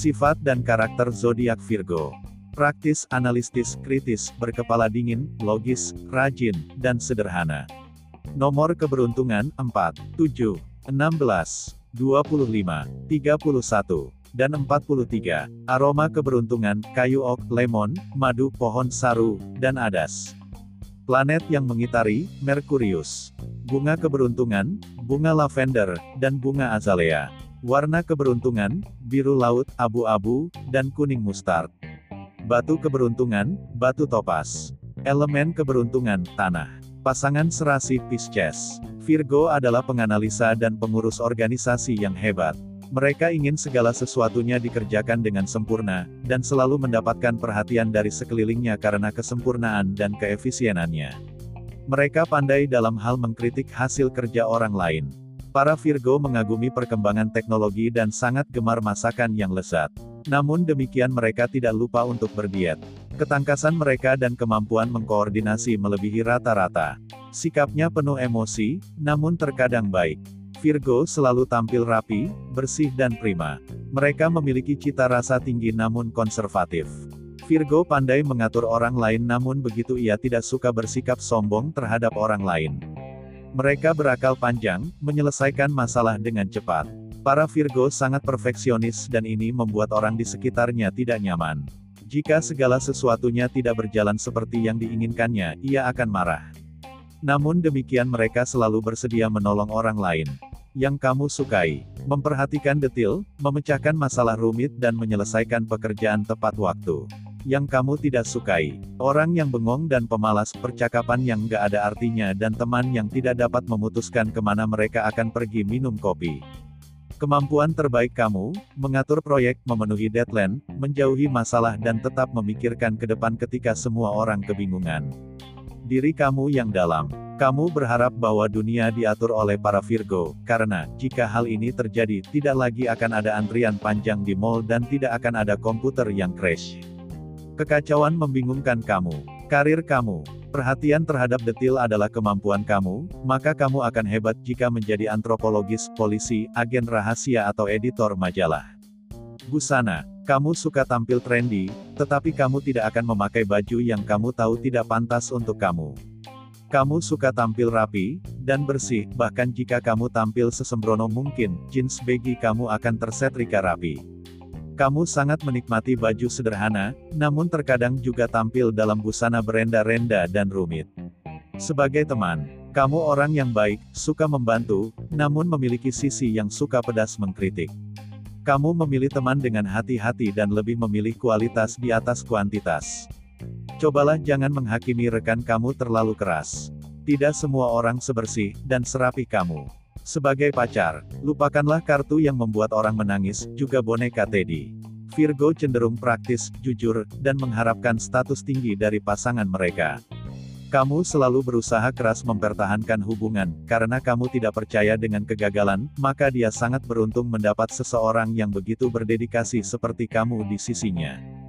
Sifat dan karakter zodiak Virgo. Praktis, analistis, kritis, berkepala dingin, logis, rajin, dan sederhana. Nomor keberuntungan 4, 7, 16, 25, 31, dan 43. Aroma keberuntungan, kayu ok, lemon, madu, pohon saru, dan adas. Planet yang mengitari, Merkurius. Bunga keberuntungan, bunga lavender, dan bunga azalea. Warna keberuntungan, biru laut, abu-abu, dan kuning mustard. Batu keberuntungan, batu topas. Elemen keberuntungan, tanah. Pasangan serasi Pisces. Virgo adalah penganalisa dan pengurus organisasi yang hebat. Mereka ingin segala sesuatunya dikerjakan dengan sempurna, dan selalu mendapatkan perhatian dari sekelilingnya karena kesempurnaan dan keefisienannya. Mereka pandai dalam hal mengkritik hasil kerja orang lain. Para Virgo mengagumi perkembangan teknologi dan sangat gemar masakan yang lezat. Namun demikian mereka tidak lupa untuk berdiet. Ketangkasan mereka dan kemampuan mengkoordinasi melebihi rata-rata. Sikapnya penuh emosi, namun terkadang baik. Virgo selalu tampil rapi, bersih dan prima. Mereka memiliki cita rasa tinggi namun konservatif. Virgo pandai mengatur orang lain namun begitu ia tidak suka bersikap sombong terhadap orang lain. Mereka berakal panjang, menyelesaikan masalah dengan cepat. Para Virgo sangat perfeksionis dan ini membuat orang di sekitarnya tidak nyaman. Jika segala sesuatunya tidak berjalan seperti yang diinginkannya, ia akan marah. Namun demikian mereka selalu bersedia menolong orang lain. Yang kamu sukai, memperhatikan detil, memecahkan masalah rumit dan menyelesaikan pekerjaan tepat waktu yang kamu tidak sukai. Orang yang bengong dan pemalas, percakapan yang nggak ada artinya dan teman yang tidak dapat memutuskan ke mana mereka akan pergi minum kopi. Kemampuan terbaik kamu, mengatur proyek, memenuhi deadline, menjauhi masalah dan tetap memikirkan ke depan ketika semua orang kebingungan. Diri kamu yang dalam. Kamu berharap bahwa dunia diatur oleh para Virgo, karena, jika hal ini terjadi, tidak lagi akan ada antrian panjang di mall dan tidak akan ada komputer yang crash. Kekacauan membingungkan kamu. Karir kamu. Perhatian terhadap detil adalah kemampuan kamu, maka kamu akan hebat jika menjadi antropologis, polisi, agen rahasia atau editor majalah. Busana. Kamu suka tampil trendy, tetapi kamu tidak akan memakai baju yang kamu tahu tidak pantas untuk kamu. Kamu suka tampil rapi, dan bersih, bahkan jika kamu tampil sesembrono mungkin, jeans baggy kamu akan tersetrika rapi. Kamu sangat menikmati baju sederhana, namun terkadang juga tampil dalam busana berenda-renda dan rumit. Sebagai teman, kamu orang yang baik, suka membantu, namun memiliki sisi yang suka pedas mengkritik. Kamu memilih teman dengan hati-hati dan lebih memilih kualitas di atas kuantitas. Cobalah jangan menghakimi rekan kamu terlalu keras. Tidak semua orang sebersih dan serapi kamu. Sebagai pacar, lupakanlah kartu yang membuat orang menangis, juga boneka Teddy. Virgo cenderung praktis, jujur, dan mengharapkan status tinggi dari pasangan mereka. Kamu selalu berusaha keras mempertahankan hubungan, karena kamu tidak percaya dengan kegagalan, maka dia sangat beruntung mendapat seseorang yang begitu berdedikasi seperti kamu di sisinya.